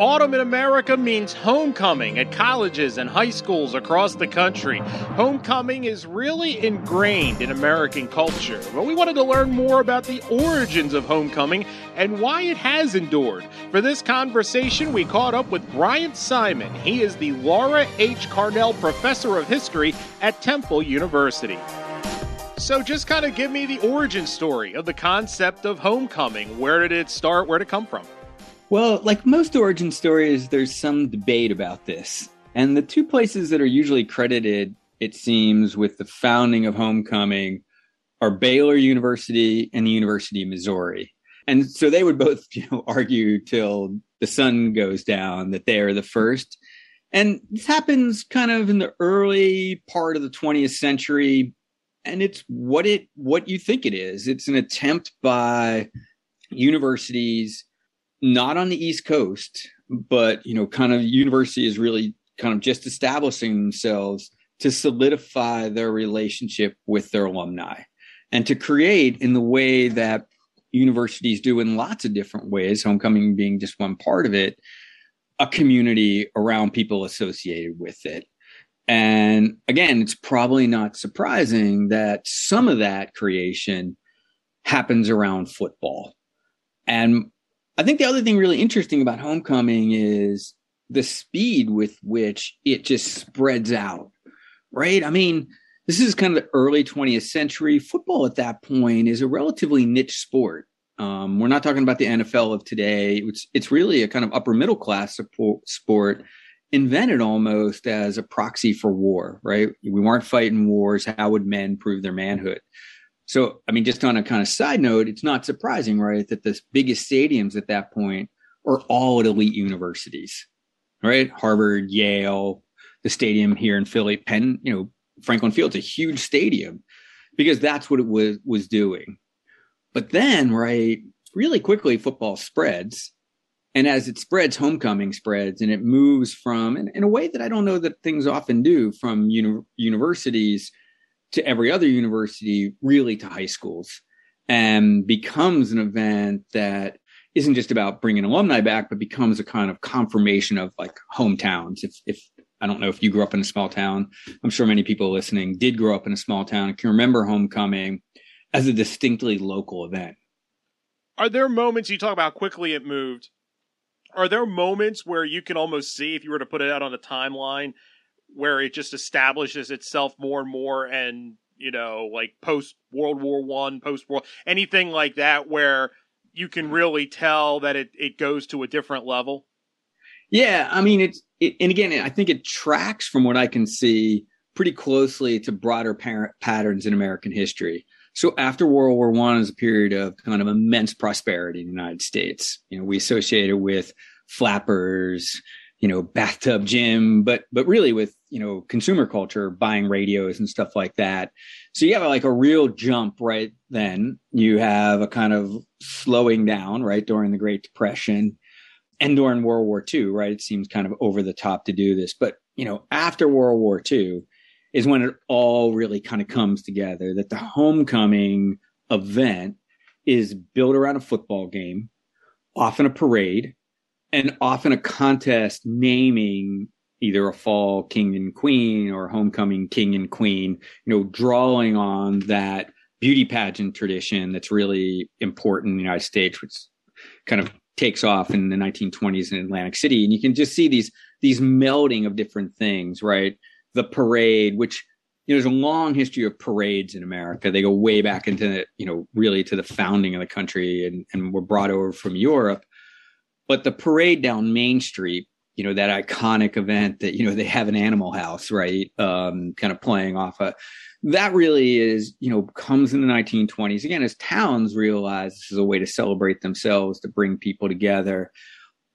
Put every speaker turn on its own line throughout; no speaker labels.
Autumn in America means homecoming at colleges and high schools across the country. Homecoming is really ingrained in American culture. But we wanted to learn more about the origins of homecoming and why it has endured. For this conversation, we caught up with Bryant Simon. He is the Laura H. Carnell Professor of History at Temple University. So, just kind of give me the origin story of the concept of homecoming. Where did it start? Where did it come from?
Well, like most origin stories, there's some debate about this. And the two places that are usually credited, it seems, with the founding of Homecoming are Baylor University and the University of Missouri. And so they would both you know, argue till the sun goes down that they are the first. And this happens kind of in the early part of the 20th century. And it's what it what you think it is. It's an attempt by universities not on the East Coast, but you know, kind of university is really kind of just establishing themselves to solidify their relationship with their alumni and to create in the way that universities do in lots of different ways, homecoming being just one part of it, a community around people associated with it. And again, it's probably not surprising that some of that creation happens around football. And I think the other thing really interesting about Homecoming is the speed with which it just spreads out, right? I mean, this is kind of the early 20th century. Football at that point is a relatively niche sport. Um, we're not talking about the NFL of today. It's, it's really a kind of upper middle class sport invented almost as a proxy for war, right? We weren't fighting wars. How would men prove their manhood? So, I mean, just on a kind of side note, it's not surprising, right, that the biggest stadiums at that point are all at elite universities, right? Harvard, Yale, the stadium here in Philly, Penn, you know, Franklin Field's a huge stadium because that's what it was was doing. But then, right, really quickly, football spreads. And as it spreads, homecoming spreads and it moves from, in, in a way that I don't know that things often do, from uni- universities to every other university, really to high schools, and becomes an event that isn't just about bringing alumni back, but becomes a kind of confirmation of like hometowns. If, if I don't know if you grew up in a small town, I'm sure many people listening did grow up in a small town and can remember homecoming as a distinctly local event.
Are there moments you talk about quickly it moved? Are there moments where you can almost see if you were to put it out on a timeline where it just establishes itself more and more and you know like post world war one post world anything like that where you can really tell that it, it goes to a different level?
Yeah i mean it's it, and again i think it tracks from what i can see pretty closely to broader parent patterns in american history. So after world war one is a period of kind of immense prosperity in the united states. You know we associate it with flappers you know bathtub gin but but really with you know consumer culture buying radios and stuff like that. So you have like a real jump right then. You have a kind of slowing down right during the great depression and during world war ii right? It seems kind of over the top to do this. But you know after world war ii is when it all really kind of comes together that the homecoming event is built around a football game often a parade and often a contest naming either a fall king and queen or homecoming king and queen, you know, drawing on that beauty pageant tradition that's really important in the United States, which kind of takes off in the 1920s in Atlantic City. And you can just see these these melding of different things, right? The parade, which you know, there's a long history of parades in America. They go way back into, you know, really to the founding of the country and, and were brought over from Europe. But the parade down Main Street, you know, that iconic event that, you know, they have an animal house, right? Um, kind of playing off of that really is, you know, comes in the 1920s. Again, as towns realize this is a way to celebrate themselves, to bring people together.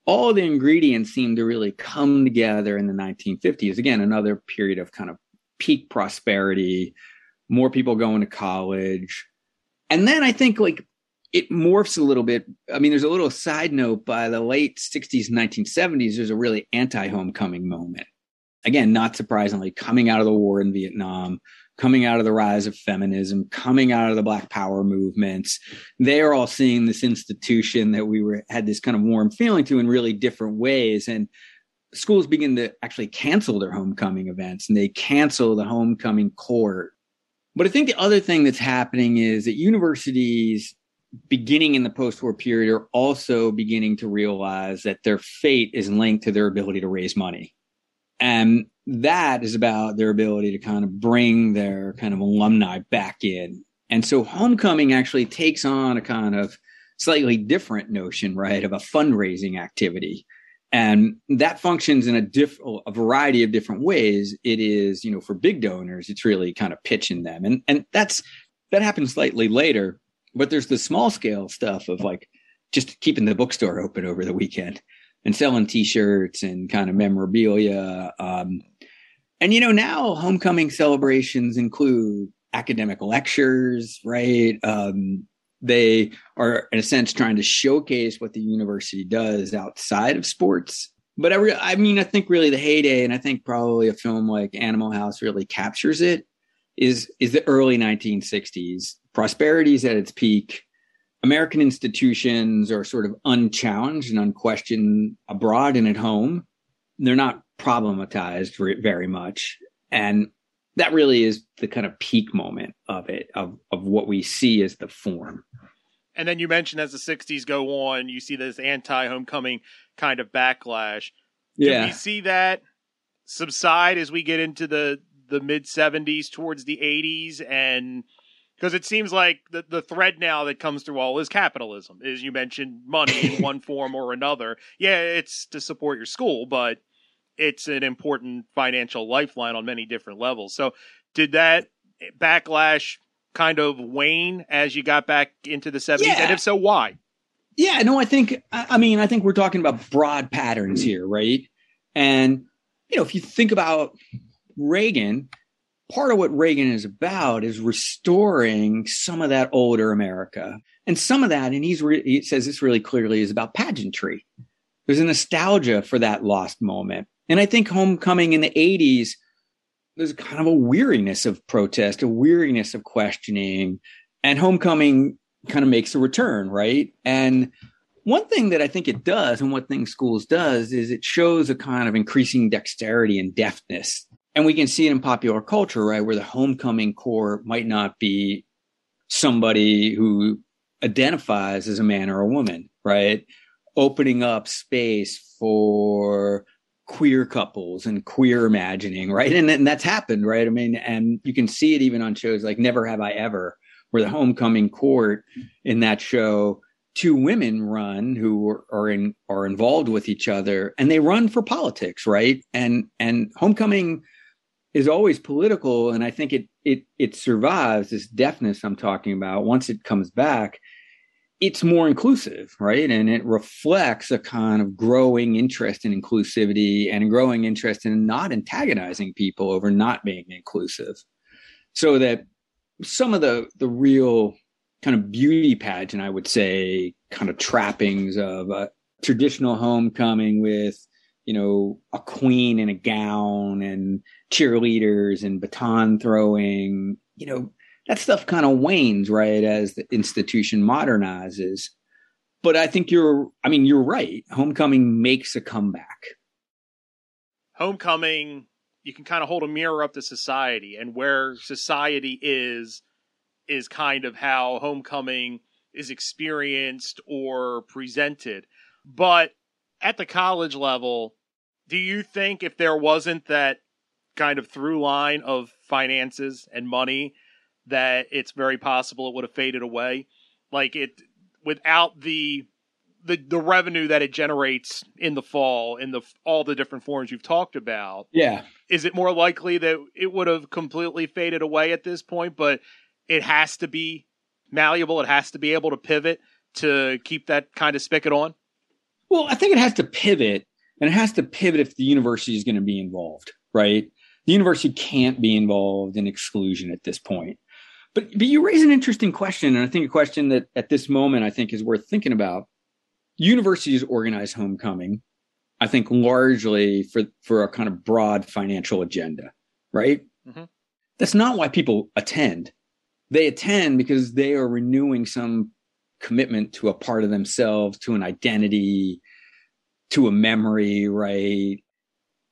All the ingredients seem to really come together in the 1950s. Again, another period of kind of peak prosperity, more people going to college. And then I think like it morphs a little bit. I mean, there's a little side note by the late 60s 1970s, there's a really anti homecoming moment. again, not surprisingly, coming out of the war in Vietnam, coming out of the rise of feminism, coming out of the Black Power movements, they are all seeing this institution that we were had this kind of warm feeling to in really different ways. And schools begin to actually cancel their homecoming events and they cancel the homecoming court. But I think the other thing that's happening is that universities beginning in the post-war period are also beginning to realize that their fate is linked to their ability to raise money. And that is about their ability to kind of bring their kind of alumni back in. And so homecoming actually takes on a kind of slightly different notion, right, of a fundraising activity. And that functions in a diff- a variety of different ways. It is, you know, for big donors, it's really kind of pitching them. And and that's that happens slightly later, but there's the small scale stuff of like just keeping the bookstore open over the weekend and selling t-shirts and kind of memorabilia. Um, and you know, now homecoming celebrations include academic lectures, right? Um, they are in a sense trying to showcase what the university does outside of sports. But I, re- I mean, I think really the heyday, and I think probably a film like Animal House really captures it, is is the early 1960s. Prosperity is at its peak. American institutions are sort of unchallenged and unquestioned abroad and at home. They're not problematized very much. And that really is the kind of peak moment of it, of, of what we see as the form.
And then you mentioned as the 60s go on, you see this anti homecoming kind of backlash. Yeah. We see that subside as we get into the, the mid 70s towards the 80s and because it seems like the, the thread now that comes through all is capitalism as you mentioned money in one form or another. Yeah it's to support your school but it's an important financial lifeline on many different levels. So did that backlash kind of wane as you got back into the 70s yeah. and if so why?
Yeah no i think i mean i think we're talking about broad patterns here right? And you know if you think about reagan part of what Reagan is about is restoring some of that older America. And some of that, and he's re- he says this really clearly, is about pageantry. There's a nostalgia for that lost moment. And I think homecoming in the 80s, there's kind of a weariness of protest, a weariness of questioning, and homecoming kind of makes a return, right? And one thing that I think it does, and what thing schools does, is it shows a kind of increasing dexterity and deftness and we can see it in popular culture, right? Where the homecoming core might not be somebody who identifies as a man or a woman, right? Opening up space for queer couples and queer imagining, right? And, and that's happened, right? I mean, and you can see it even on shows like Never Have I Ever, where the homecoming court in that show, two women run who are, are in are involved with each other, and they run for politics, right? And and homecoming is always political and i think it it it survives this deafness i'm talking about. Once it comes back it's more inclusive right? And it reflects a kind of growing interest in inclusivity and a growing interest in not antagonizing people over not being inclusive. So that some of the the real kind of beauty pageant i would say kind of trappings of a traditional homecoming with you know, a queen in a gown and cheerleaders and baton throwing, you know, that stuff kind of wanes, right, as the institution modernizes. But I think you're, I mean, you're right. Homecoming makes a comeback.
Homecoming, you can kind of hold a mirror up to society, and where society is, is kind of how homecoming is experienced or presented. But at the college level, do you think if there wasn't that kind of through line of finances and money that it's very possible it would have faded away? Like it without the the the revenue that it generates in the fall in the all the different forms you've talked about
yeah.
is it more likely that it would have completely faded away at this point but it has to be malleable it has to be able to pivot to keep that kind of spigot on?
Well i think it has to pivot and it has to pivot if the university is going to be involved, right? The university can't be involved in exclusion at this point. But but you raise an interesting question, and I think a question that at this moment I think is worth thinking about. Universities organize homecoming, I think largely for for a kind of broad financial agenda, right? Mm-hmm. That's not why people attend. They attend because they are renewing some commitment to a part of themselves, to an identity, to a memory, right?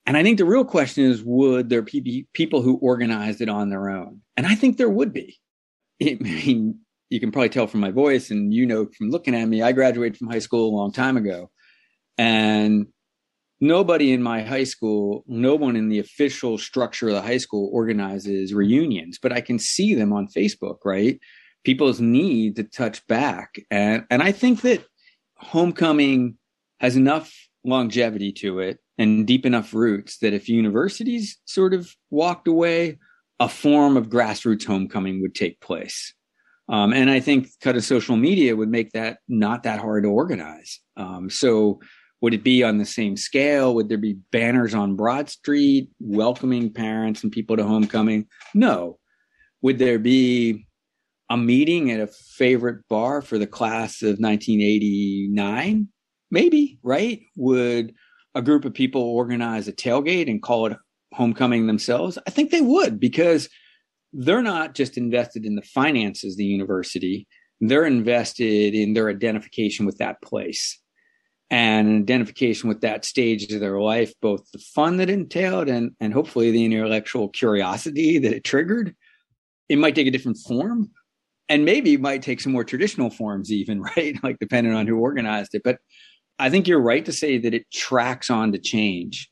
And I think the real question is would there be people who organized it on their own? And I think there would be. I mean, you can probably tell from my voice, and you know from looking at me, I graduated from high school a long time ago. And nobody in my high school, no one in the official structure of the high school organizes reunions, but I can see them on Facebook, right? People's need to touch back. And, and I think that homecoming has enough longevity to it and deep enough roots that if universities sort of walked away, a form of grassroots homecoming would take place. Um, and I think cut of social media would make that not that hard to organize. Um, so would it be on the same scale? Would there be banners on Broad Street welcoming parents and people to homecoming? No. Would there be a meeting at a favorite bar for the class of 1989? Maybe, right? Would a group of people organize a tailgate and call it homecoming themselves? I think they would because they're not just invested in the finances of the university, they're invested in their identification with that place and identification with that stage of their life, both the fun that entailed and, and hopefully the intellectual curiosity that it triggered. It might take a different form and maybe it might take some more traditional forms, even, right? Like depending on who organized it. But I think you're right to say that it tracks on to change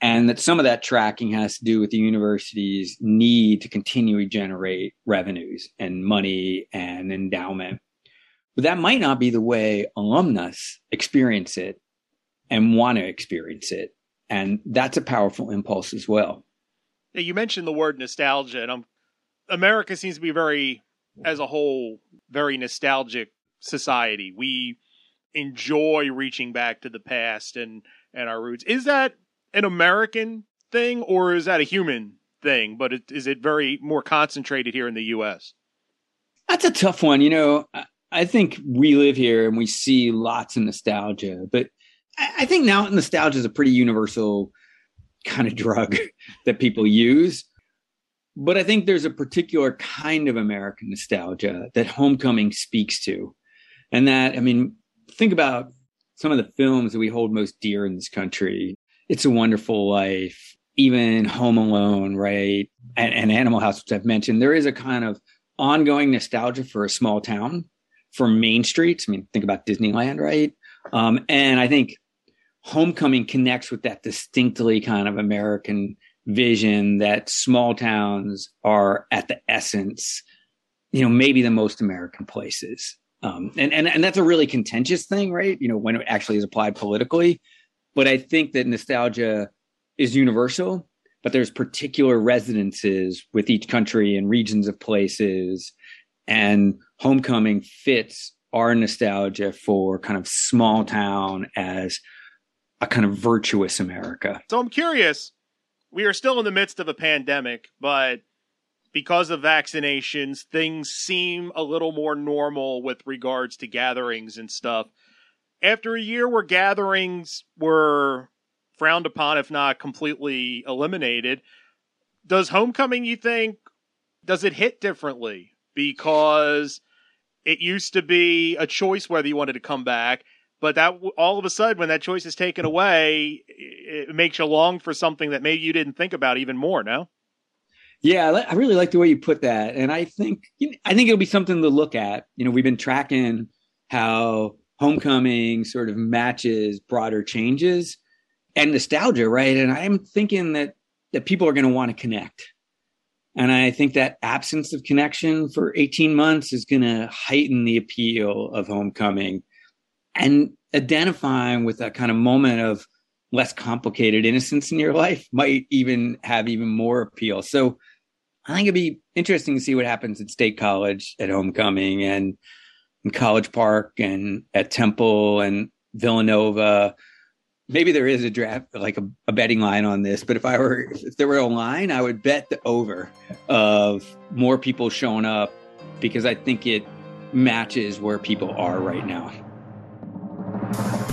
and that some of that tracking has to do with the university's need to continually generate revenues and money and endowment but that might not be the way alumnus experience it and want to experience it. And that's a powerful impulse as well.
Yeah, you mentioned the word nostalgia, and I'm, America seems to be very, as a whole, very nostalgic society. We enjoy reaching back to the past and and our roots. Is that an American thing, or is that a human thing? But it, is it very more concentrated here in the U.S.?
That's a tough one. You know, I think we live here and we see lots of nostalgia, but I think now nostalgia is a pretty universal kind of drug that people use. But I think there's a particular kind of American nostalgia that Homecoming speaks to. And that, I mean, think about some of the films that we hold most dear in this country. It's a Wonderful Life, even Home Alone, right? And, and Animal House, which I've mentioned. There is a kind of ongoing nostalgia for a small town for main streets. I mean, think about Disneyland, right? Um, and I think Homecoming connects with that distinctly kind of American vision that small towns are at the essence, you know, maybe the most American places. Um, and, and, and that's a really contentious thing, right? You know, when it actually is applied politically. But I think that nostalgia is universal, but there's particular resonances with each country and regions of places and Homecoming fits our nostalgia for kind of small town as a kind of virtuous America.
So I'm curious. We are still in the midst of a pandemic, but because of vaccinations, things seem a little more normal with regards to gatherings and stuff. After a year where gatherings were frowned upon, if not completely eliminated, does homecoming, you think, does it hit differently? because it used to be a choice whether you wanted to come back. But that all of a sudden, when that choice is taken away, it makes you long for something that maybe you didn't think about even more. No.
Yeah, I really like the way you put that, and I think I think it'll be something to look at. You know, we've been tracking how homecoming sort of matches broader changes and nostalgia, right? And I'm thinking that that people are going to want to connect and I think that absence of connection for 18 months is going to heighten the appeal of homecoming and identifying with that kind of moment of less complicated innocence in your life might even have even more appeal. So I think it'd be interesting to see what happens at State College at homecoming and in College Park and at Temple and Villanova maybe there is a draft like a, a, betting line on this but if i were if there were a line i would bet the over of more people showing up because i think it matches where people are right now